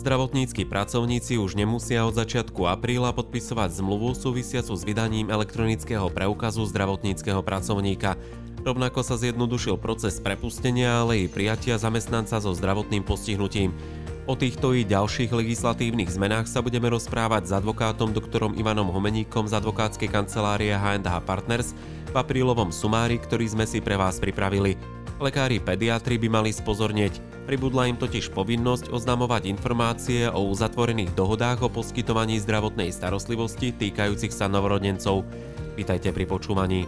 Zdravotníckí pracovníci už nemusia od začiatku apríla podpisovať zmluvu súvisiacu s vydaním elektronického preukazu zdravotníckého pracovníka. Rovnako sa zjednodušil proces prepustenia, ale i prijatia zamestnanca so zdravotným postihnutím. O týchto i ďalších legislatívnych zmenách sa budeme rozprávať s advokátom doktorom Ivanom Homeníkom z advokátskej kancelárie H&H Partners v aprílovom sumári, ktorý sme si pre vás pripravili. Lekári pediatri by mali spozornieť. Pribudla im totiž povinnosť oznamovať informácie o uzatvorených dohodách o poskytovaní zdravotnej starostlivosti týkajúcich sa novorodencov. Vítajte pri počúvaní.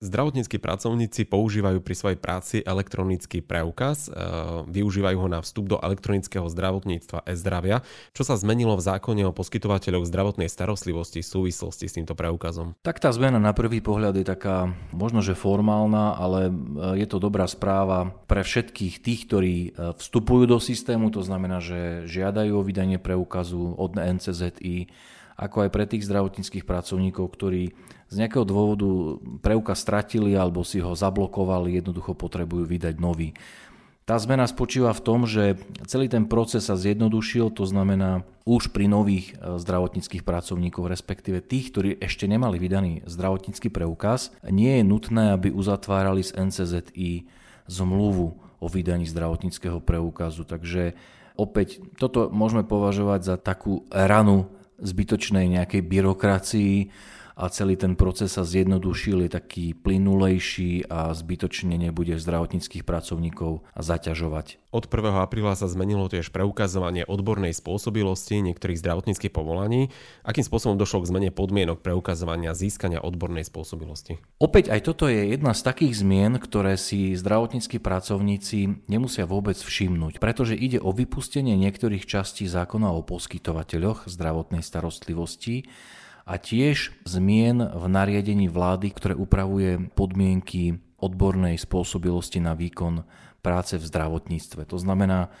Zdravotníckí pracovníci používajú pri svojej práci elektronický preukaz, e, využívajú ho na vstup do elektronického zdravotníctva e-zdravia. Čo sa zmenilo v zákone o poskytovateľoch zdravotnej starostlivosti v súvislosti s týmto preukazom? Tak tá zmena na prvý pohľad je taká možno, že formálna, ale e, je to dobrá správa pre všetkých tých, ktorí e, vstupujú do systému, to znamená, že žiadajú o vydanie preukazu od NCZI, ako aj pre tých zdravotníckých pracovníkov, ktorí z nejakého dôvodu preukaz stratili alebo si ho zablokovali, jednoducho potrebujú vydať nový. Tá zmena spočíva v tom, že celý ten proces sa zjednodušil, to znamená už pri nových e, zdravotníckých pracovníkov, respektíve tých, ktorí ešte nemali vydaný zdravotnícky preukaz, nie je nutné, aby uzatvárali z NCZI zmluvu o vydaní zdravotníckého preukazu. Takže opäť toto môžeme považovať za takú ranu zbytočnej nejakej byrokracii a celý ten proces sa zjednodušil, je taký plynulejší a zbytočne nebude zdravotníckých pracovníkov zaťažovať. Od 1. apríla sa zmenilo tiež preukazovanie odbornej spôsobilosti niektorých zdravotníckých povolaní. Akým spôsobom došlo k zmene podmienok preukazovania získania odbornej spôsobilosti? Opäť aj toto je jedna z takých zmien, ktoré si zdravotníckí pracovníci nemusia vôbec všimnúť, pretože ide o vypustenie niektorých častí zákona o poskytovateľoch zdravotnej starostlivosti a tiež zmien v nariadení vlády, ktoré upravuje podmienky odbornej spôsobilosti na výkon práce v zdravotníctve. To znamená,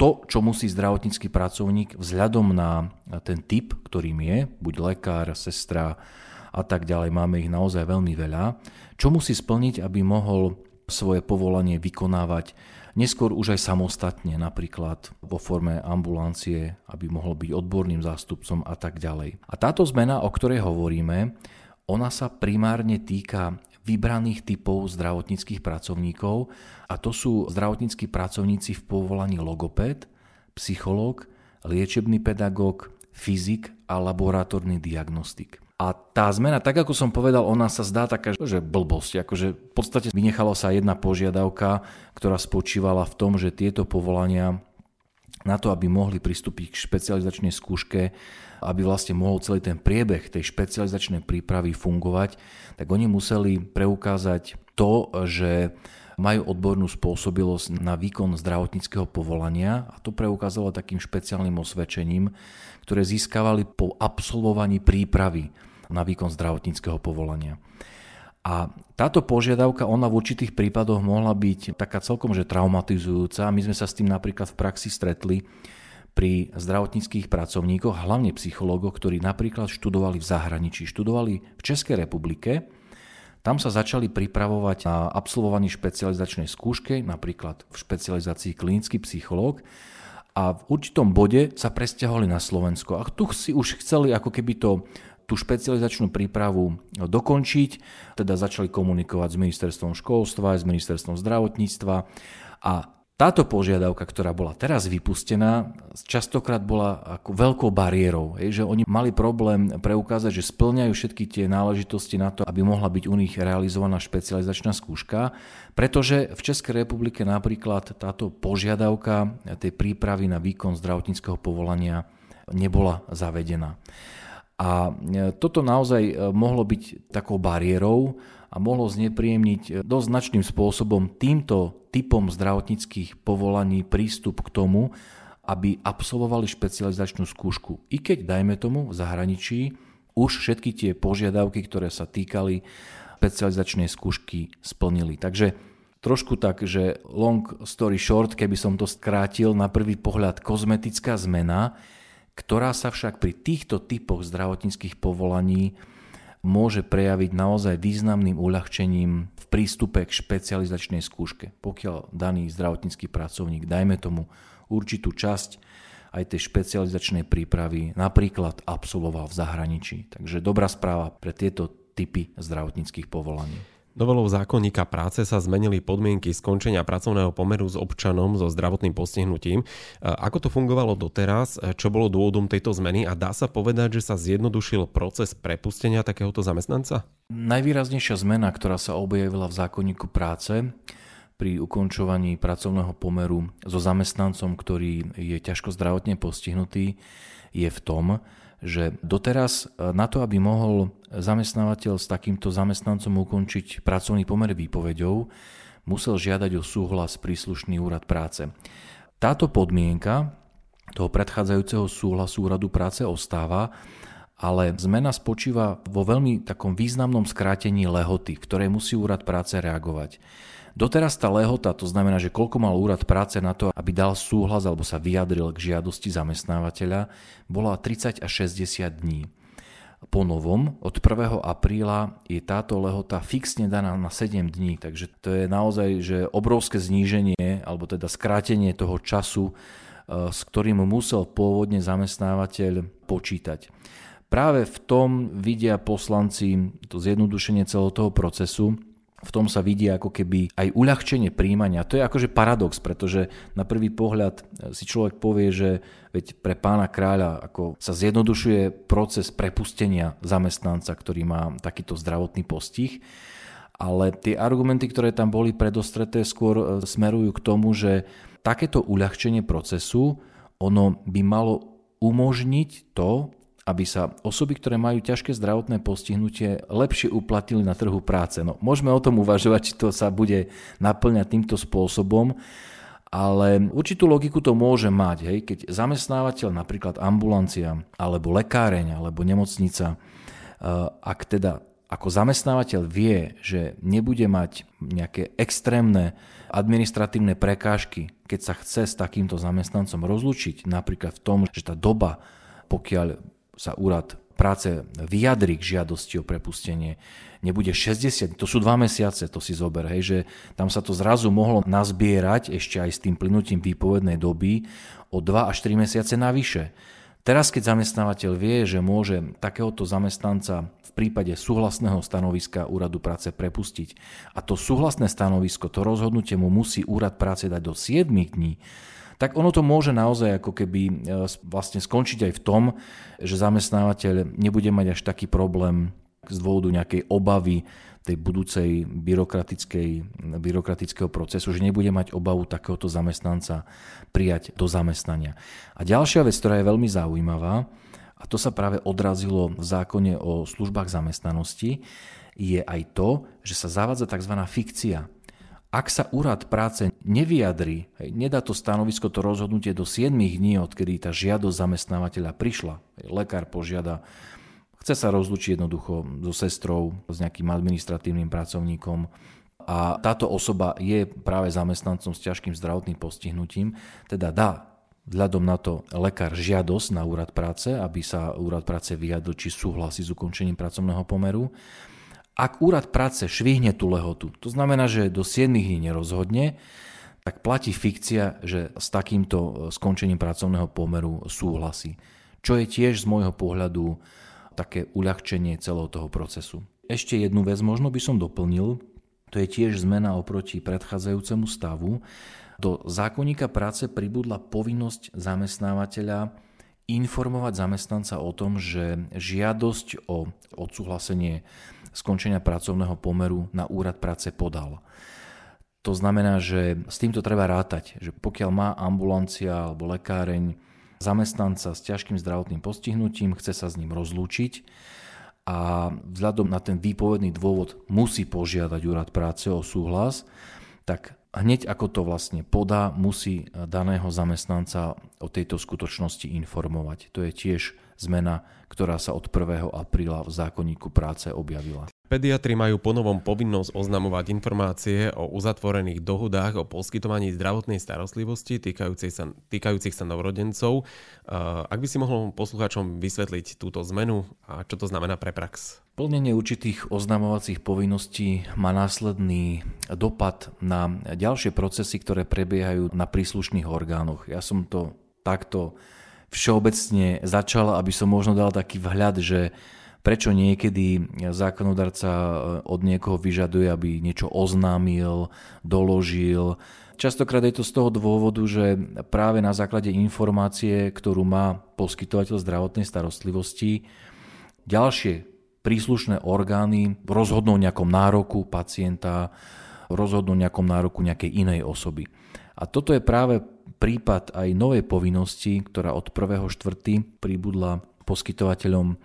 to, čo musí zdravotnícky pracovník vzhľadom na ten typ, ktorým je, buď lekár, sestra a tak ďalej, máme ich naozaj veľmi veľa, čo musí splniť, aby mohol svoje povolanie vykonávať neskôr už aj samostatne, napríklad vo forme ambulancie, aby mohol byť odborným zástupcom a tak ďalej. A táto zmena, o ktorej hovoríme, ona sa primárne týka vybraných typov zdravotníckých pracovníkov a to sú zdravotníckí pracovníci v povolaní logopéd, psychológ, liečebný pedagóg, fyzik a laboratórny diagnostik. A tá zmena, tak ako som povedal, ona sa zdá taká, že blbosť. Akože v podstate vynechala sa jedna požiadavka, ktorá spočívala v tom, že tieto povolania na to, aby mohli pristúpiť k špecializačnej skúške, aby vlastne mohol celý ten priebeh tej špecializačnej prípravy fungovať, tak oni museli preukázať to, že majú odbornú spôsobilosť na výkon zdravotníckého povolania a to preukázalo takým špeciálnym osvedčením, ktoré získavali po absolvovaní prípravy na výkon zdravotníckého povolania. A táto požiadavka, ona v určitých prípadoch mohla byť taká celkom že traumatizujúca. My sme sa s tým napríklad v praxi stretli pri zdravotníckých pracovníkoch, hlavne psychológoch, ktorí napríklad študovali v zahraničí, študovali v Českej republike. Tam sa začali pripravovať na absolvovaní špecializačnej skúške, napríklad v špecializácii klinický psychológ a v určitom bode sa presťahovali na Slovensko. A tu si už chceli ako keby to tú špecializačnú prípravu dokončiť, teda začali komunikovať s ministerstvom školstva, s ministerstvom zdravotníctva a táto požiadavka, ktorá bola teraz vypustená, častokrát bola ako veľkou bariérou, že oni mali problém preukázať, že splňajú všetky tie náležitosti na to, aby mohla byť u nich realizovaná špecializačná skúška, pretože v Českej republike napríklad táto požiadavka tej prípravy na výkon zdravotníckého povolania nebola zavedená. A e, toto naozaj e, mohlo byť takou bariérou a mohlo znepríjemniť e, dosť značným spôsobom týmto typom zdravotníckých povolaní prístup k tomu, aby absolvovali špecializačnú skúšku. I keď, dajme tomu, v zahraničí už všetky tie požiadavky, ktoré sa týkali špecializačnej skúšky, splnili. Takže trošku tak, že long story short, keby som to skrátil, na prvý pohľad kozmetická zmena, ktorá sa však pri týchto typoch zdravotníckých povolaní môže prejaviť naozaj významným uľahčením v prístupe k špecializačnej skúške. Pokiaľ daný zdravotnícky pracovník, dajme tomu určitú časť aj tej špecializačnej prípravy napríklad absolvoval v zahraničí. Takže dobrá správa pre tieto typy zdravotníckých povolaní. Novelou zákonníka práce sa zmenili podmienky skončenia pracovného pomeru s občanom so zdravotným postihnutím. Ako to fungovalo doteraz? Čo bolo dôvodom tejto zmeny? A dá sa povedať, že sa zjednodušil proces prepustenia takéhoto zamestnanca? Najvýraznejšia zmena, ktorá sa objavila v zákonníku práce pri ukončovaní pracovného pomeru so zamestnancom, ktorý je ťažko zdravotne postihnutý, je v tom, že doteraz e, na to, aby mohol zamestnávateľ s takýmto zamestnancom ukončiť pracovný pomer výpovedou, musel žiadať o súhlas príslušný úrad práce. Táto podmienka toho predchádzajúceho súhlasu úradu práce ostáva, ale zmena spočíva vo veľmi takom významnom skrátení lehoty, v ktorej musí úrad práce reagovať. Doteraz tá lehota, to znamená, že koľko mal úrad práce na to, aby dal súhlas alebo sa vyjadril k žiadosti zamestnávateľa, bola 30 až 60 dní. Po novom, od 1. apríla je táto lehota fixne daná na 7 dní, takže to je naozaj že obrovské zníženie alebo teda skrátenie toho času, e, s ktorým musel pôvodne zamestnávateľ počítať. Práve v tom vidia poslanci to zjednodušenie celého toho procesu, v tom sa vidí ako keby aj uľahčenie príjmania. To je akože paradox, pretože na prvý pohľad si človek povie, že veď pre pána kráľa ako sa zjednodušuje proces prepustenia zamestnanca, ktorý má takýto zdravotný postih, ale tie argumenty, ktoré tam boli predostreté, skôr e, smerujú k tomu, že takéto uľahčenie procesu, ono by malo umožniť to, aby sa osoby, ktoré majú ťažké zdravotné postihnutie, lepšie uplatili na trhu práce. No, môžeme o tom uvažovať, či to sa bude naplňať týmto spôsobom, ale určitú logiku to môže mať, hej, keď zamestnávateľ, napríklad ambulancia, alebo lekáreň, alebo nemocnica, eh, ak teda ako zamestnávateľ vie, že nebude mať nejaké extrémne administratívne prekážky, keď sa chce s takýmto zamestnancom rozlučiť, napríklad v tom, že tá doba, pokiaľ sa úrad práce vyjadri k žiadosti o prepustenie, nebude 60, to sú dva mesiace, to si zober, hej, že tam sa to zrazu mohlo nazbierať ešte aj s tým plynutím výpovednej doby o 2 až 3 mesiace navyše. Teraz, keď zamestnávateľ vie, že môže takéhoto zamestnanca v prípade súhlasného stanoviska úradu práce prepustiť a to súhlasné stanovisko, to rozhodnutie mu musí úrad práce dať do 7 dní, tak ono to môže naozaj ako keby e, vlastne skončiť aj v tom, že zamestnávateľ nebude mať až taký problém z dôvodu nejakej obavy tej budúcej byrokratického procesu, že nebude mať obavu takéhoto zamestnanca prijať do zamestnania. A ďalšia vec, ktorá je veľmi zaujímavá, a to sa práve odrazilo v zákone o službách zamestnanosti, je aj to, že sa zavádza tzv. fikcia. Ak sa úrad práce nevyjadrí, hej, nedá to stanovisko, to rozhodnutie do 7 dní, odkedy tá žiadosť zamestnávateľa prišla, lekár požiada, chce sa rozlučiť jednoducho so sestrou, s nejakým administratívnym pracovníkom. A táto osoba je práve zamestnancom s ťažkým zdravotným postihnutím, teda dá vzhľadom na to lekár žiadosť na úrad práce, aby sa úrad práce vyjadril, či súhlasí s ukončením pracovného pomeru ak úrad práce švihne tú lehotu, to znamená, že do 7 dní nerozhodne, tak platí fikcia, že s takýmto e, skončením pracovného pomeru súhlasí. Čo je tiež z môjho pohľadu také uľahčenie celého toho procesu. Ešte jednu vec možno by som doplnil, to je tiež zmena oproti predchádzajúcemu stavu. Do zákonníka práce pribudla povinnosť zamestnávateľa informovať zamestnanca o tom, že žiadosť o odsúhlasenie skončenia pracovného pomeru na úrad práce podal. To znamená, že s týmto treba rátať, že pokiaľ má ambulancia alebo lekáreň zamestnanca s ťažkým zdravotným postihnutím, chce sa s ním rozlúčiť a vzhľadom na ten výpovedný dôvod musí požiadať úrad práce o súhlas, tak hneď ako to vlastne podá, musí daného zamestnanca o tejto skutočnosti informovať. To je tiež zmena, ktorá sa od 1. apríla v zákonníku práce objavila. Pediatri majú ponovom povinnosť oznamovať informácie o uzatvorených dohodách o poskytovaní zdravotnej starostlivosti týkajúcich sa, týkajúcich sa novorodencov. Ak by si mohol poslucháčom vysvetliť túto zmenu a čo to znamená pre prax? Plnenie určitých oznamovacích povinností má následný dopad na ďalšie procesy, ktoré prebiehajú na príslušných orgánoch. Ja som to takto všeobecne začal, aby som možno dal taký vhľad, že prečo niekedy zákonodarca eh, od niekoho vyžaduje, aby niečo oznámil, doložil. Častokrát je to z toho dôvodu, že práve na základe informácie, ktorú má poskytovateľ zdravotnej starostlivosti, ďalšie príslušné orgány rozhodnú o nejakom nároku pacienta, rozhodnú o nejakom nároku nejakej inej osoby. A toto je práve prípad aj novej povinnosti, ktorá od 1.4. pribudla poskytovateľom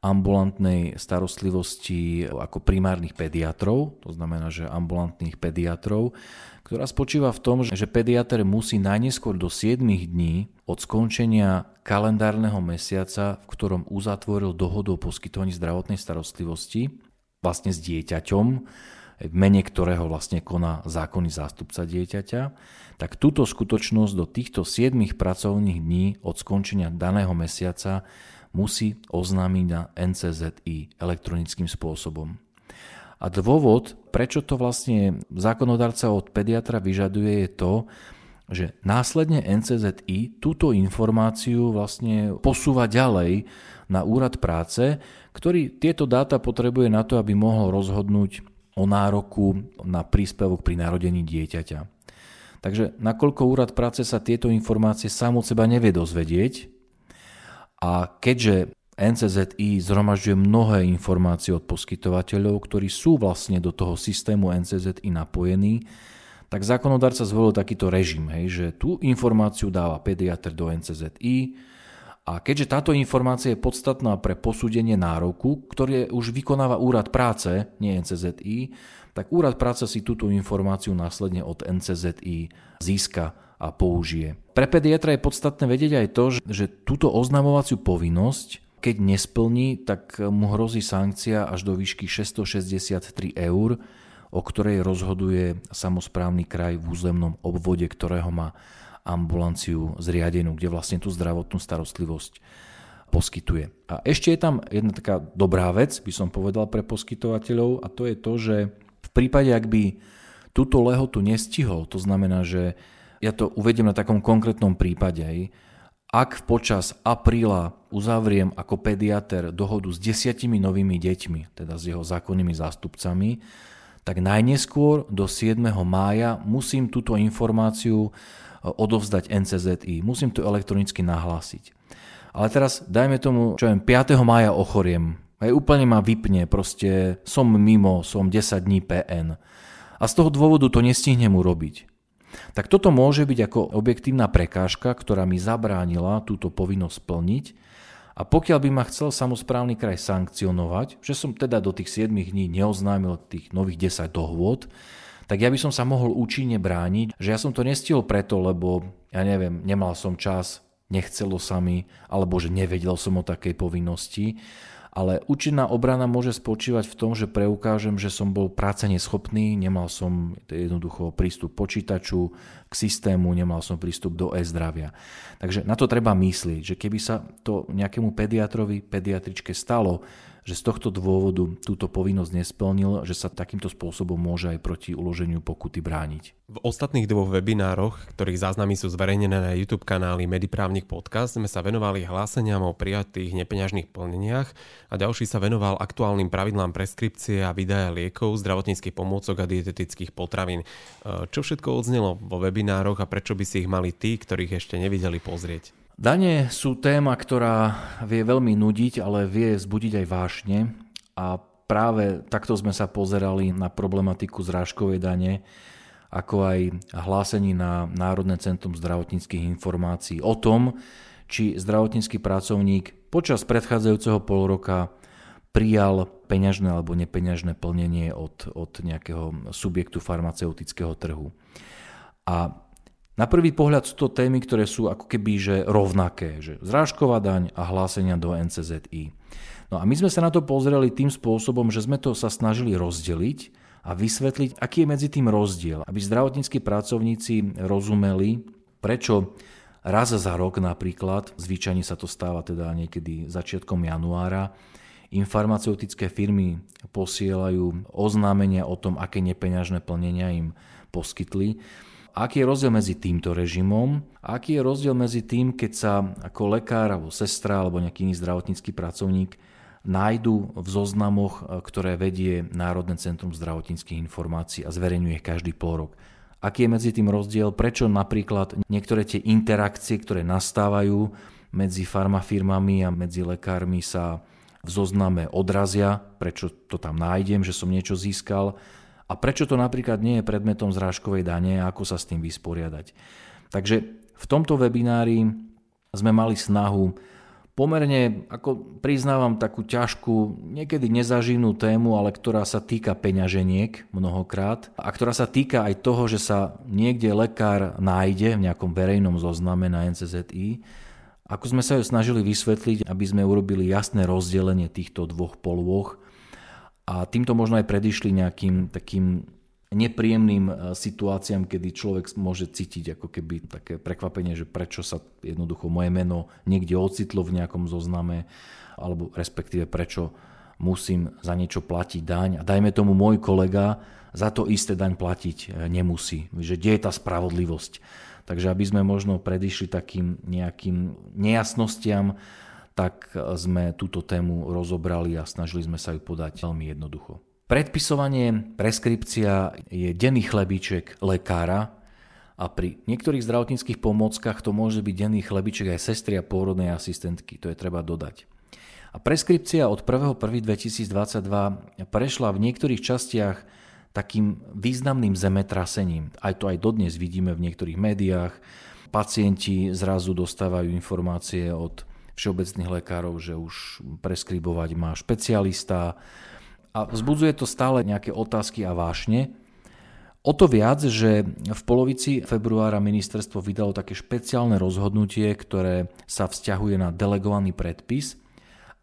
ambulantnej starostlivosti ako primárnych pediatrov, to znamená, že ambulantných pediatrov, ktorá spočíva v tom, že pediatr musí najneskôr do 7 dní od skončenia kalendárneho mesiaca, v ktorom uzatvoril dohodu o poskytovaní zdravotnej starostlivosti, vlastne s dieťaťom, v mene ktorého vlastne koná zákonný zástupca dieťaťa, tak túto skutočnosť do týchto 7 pracovných dní od skončenia daného mesiaca musí oznámiť na NCZI elektronickým spôsobom. A dôvod, prečo to vlastne zákonodarca od pediatra vyžaduje, je to, že následne NCZI túto informáciu vlastne posúva ďalej na úrad práce, ktorý tieto dáta potrebuje na to, aby mohol rozhodnúť o nároku na príspevok pri narodení dieťaťa. Takže nakoľko úrad práce sa tieto informácie sám od seba nevie dozvedieť, a keďže NCZI zhromažďuje mnohé informácie od poskytovateľov, ktorí sú vlastne do toho systému NCZI napojení, tak zákonodarca zvolil takýto režim, hej, že tú informáciu dáva pediatr do NCZI a keďže táto informácia je podstatná pre posúdenie nároku, ktorý už vykonáva úrad práce, nie NCZI, tak úrad práce si túto informáciu následne od NCZI získa a použije. Pre pediatra je podstatné vedieť aj to, že túto oznamovaciu povinnosť, keď nesplní, tak mu hrozí sankcia až do výšky 663 eur, o ktorej rozhoduje samozprávny kraj v územnom obvode, ktorého má ambulanciu zriadenú, kde vlastne tú zdravotnú starostlivosť poskytuje. A ešte je tam jedna taká dobrá vec, by som povedal pre poskytovateľov, a to je to, že v prípade, ak by túto lehotu nestihol, to znamená, že ja to uvediem na takom konkrétnom prípade. Ak počas apríla uzavriem ako pediater dohodu s desiatimi novými deťmi, teda s jeho zákonnými zástupcami, tak najneskôr do 7. mája musím túto informáciu e, odovzdať NCZI. Musím to elektronicky nahlásiť. Ale teraz dajme tomu, čo viem, 5. mája ochoriem. Aj úplne ma vypne, proste som mimo, som 10 dní PN. A z toho dôvodu to nestihnem urobiť. Tak toto môže byť ako objektívna prekážka, ktorá mi zabránila túto povinnosť splniť a pokiaľ by ma chcel samozprávny kraj sankcionovať, že som teda do tých 7 dní neoznámil tých nových 10 dohôd, tak ja by som sa mohol účinne brániť, že ja som to nestihol preto, lebo ja neviem, nemal som čas, nechcelo sa mi, alebo že nevedel som o takej povinnosti ale účinná obrana môže spočívať v tom, že preukážem, že som bol práce neschopný, nemal som jednoducho prístup počítaču k systému, nemal som prístup do e-zdravia. Takže na to treba myslieť, že keby sa to nejakému pediatrovi, pediatričke stalo, že z tohto dôvodu túto povinnosť nesplnil, že sa takýmto spôsobom môže aj proti uloženiu pokuty brániť. V ostatných dvoch webinároch, ktorých záznamy sú zverejnené na YouTube kanáli Mediprávnik Podcast, sme sa venovali hláseniam o prijatých nepeňažných plneniach a ďalší sa venoval aktuálnym pravidlám preskripcie a vydaja liekov, zdravotníckých pomôcok a dietetických potravín. Čo všetko odznelo vo webinároch a prečo by si ich mali tí, ktorých ešte nevideli pozrieť? Dane sú téma, ktorá vie veľmi nudiť, ale vie vzbudiť aj vášne a práve takto sme sa pozerali na problematiku zrážkovej dane, ako aj hlásení na Národné centrum zdravotníckých informácií o tom, či zdravotnícky pracovník počas predchádzajúceho pol roka prijal peňažné alebo nepeňažné plnenie od, od nejakého subjektu farmaceutického trhu. A na prvý pohľad sú to témy, ktoré sú ako keby že rovnaké, že zrážková daň a hlásenia do NCZI. No a my sme sa na to pozreli tým spôsobom, že sme to sa snažili rozdeliť a vysvetliť, aký je medzi tým rozdiel, aby zdravotníckí pracovníci rozumeli, prečo raz za rok napríklad, zvyčajne sa to stáva teda niekedy začiatkom januára, im farmaceutické firmy posielajú oznámenia o tom, aké nepeňažné plnenia im poskytli Aký je rozdiel medzi týmto režimom? A aký je rozdiel medzi tým, keď sa ako lekár alebo sestra alebo nejaký iný zdravotnícky pracovník nájdu v zoznamoch, e, ktoré vedie Národné centrum zdravotníckých informácií a zverejňuje každý pol rok. Aký je medzi tým rozdiel, prečo napríklad niektoré tie interakcie, ktoré nastávajú medzi farmafirmami a medzi lekármi sa v zozname odrazia, prečo to tam nájdem, že som niečo získal a prečo to napríklad nie je predmetom zrážkovej dane a ako sa s tým vysporiadať. Takže v tomto webinári sme mali snahu pomerne, ako priznávam, takú ťažkú, niekedy nezaživnú tému, ale ktorá sa týka peňaženiek mnohokrát a ktorá sa týka aj toho, že sa niekde lekár nájde v nejakom verejnom zozname na NCZI, ako sme sa ju snažili vysvetliť, aby sme urobili jasné rozdelenie týchto dvoch polôch, a týmto možno aj predišli nejakým takým nepríjemným e, situáciám, kedy človek môže cítiť ako keby také prekvapenie, že prečo sa jednoducho moje meno niekde ocitlo v nejakom zozname, alebo respektíve prečo musím za niečo platiť daň a dajme tomu môj kolega za to isté daň platiť e, nemusí. Že kde je tá spravodlivosť? Takže aby sme možno predišli takým nejakým nejasnostiam, tak sme túto tému rozobrali a snažili sme sa ju podať veľmi jednoducho. Predpisovanie, preskripcia je denný chlebíček lekára a pri niektorých zdravotníckých pomôckach to môže byť denný chlebiček aj sestry a pôrodnej asistentky, to je treba dodať. A preskripcia od 1.1.2022 prešla v niektorých častiach takým významným zemetrasením. Aj to aj dodnes vidíme v niektorých médiách. Pacienti zrazu dostávajú informácie od všeobecných lekárov, že už preskribovať má špecialista a vzbudzuje to stále nejaké otázky a vášne. O to viac, že v polovici februára ministerstvo vydalo také špeciálne rozhodnutie, ktoré sa vzťahuje na delegovaný predpis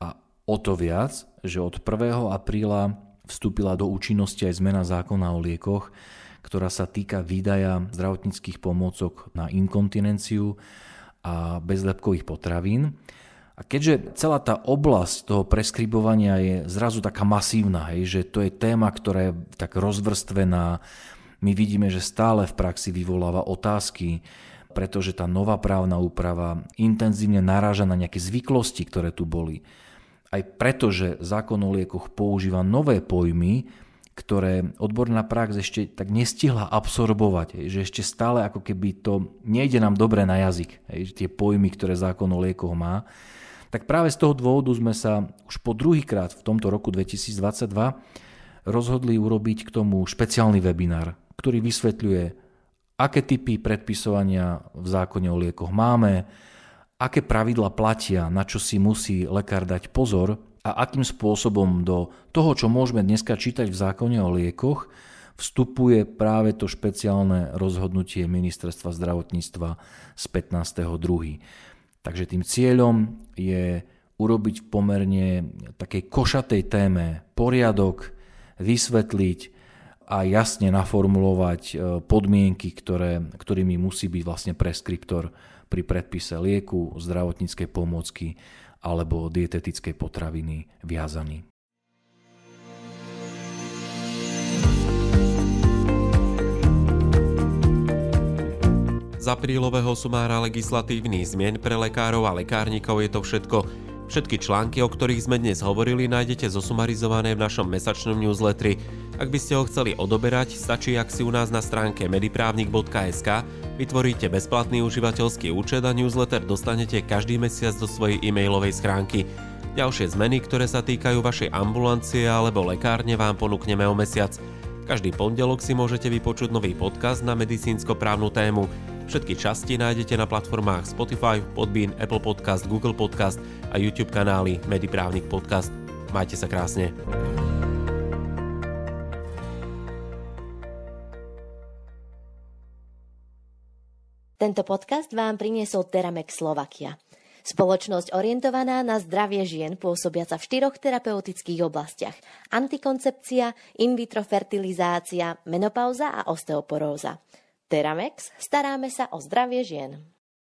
a o to viac, že od 1. apríla vstúpila do účinnosti aj zmena zákona o liekoch, ktorá sa týka výdaja zdravotníckých pomôcok na inkontinenciu a bezlepkových potravín. A keďže celá tá oblasť toho preskribovania je zrazu taká masívna, hej, že to je téma, ktorá je tak rozvrstvená, my vidíme, že stále v praxi vyvoláva otázky, pretože tá nová právna úprava intenzívne naráža na nejaké zvyklosti, ktoré tu boli. Aj preto, že zákon o liekoch používa nové pojmy, ktoré odborná prax ešte tak nestihla absorbovať, že ešte stále ako keby to nejde nám dobre na jazyk, tie pojmy, ktoré zákon o liekoch má. Tak práve z toho dôvodu sme sa už po druhýkrát v tomto roku 2022 rozhodli urobiť k tomu špeciálny webinár, ktorý vysvetľuje, aké typy predpisovania v zákone o liekoch máme, aké pravidla platia, na čo si musí lekár dať pozor a akým spôsobom do toho, čo môžeme dneska čítať v zákone o liekoch, vstupuje práve to špeciálne rozhodnutie ministerstva zdravotníctva z 15.2. Takže tým cieľom je urobiť v pomerne takej košatej téme poriadok, vysvetliť a jasne naformulovať e, podmienky, ktoré, ktorými musí byť vlastne preskriptor pri predpise lieku, zdravotníckej pomôcky alebo dietetickej potraviny viazaný. Z aprílového sumára legislatívnych zmien pre lekárov a lekárnikov je to všetko. Všetky články, o ktorých sme dnes hovorili, nájdete zosumarizované v našom mesačnom newsletteri. Ak by ste ho chceli odoberať, stačí, ak si u nás na stránke mediprávnik.sk vytvoríte bezplatný užívateľský účet a newsletter dostanete každý mesiac do svojej e-mailovej schránky. Ďalšie zmeny, ktoré sa týkajú vašej ambulancie alebo lekárne vám ponúkneme o mesiac. Každý pondelok si môžete vypočuť nový podcast na medicínsko-právnu tému. Všetky časti nájdete na platformách Spotify, Podbean, Apple Podcast, Google Podcast a YouTube kanály Mediprávnik Podcast. Majte sa krásne. Tento podcast vám priniesol Teramex Slovakia. Spoločnosť orientovaná na zdravie žien pôsobiaca v štyroch terapeutických oblastiach. Antikoncepcia, in vitro fertilizácia, menopauza a osteoporóza. Teramex, staráme sa o zdravie žien.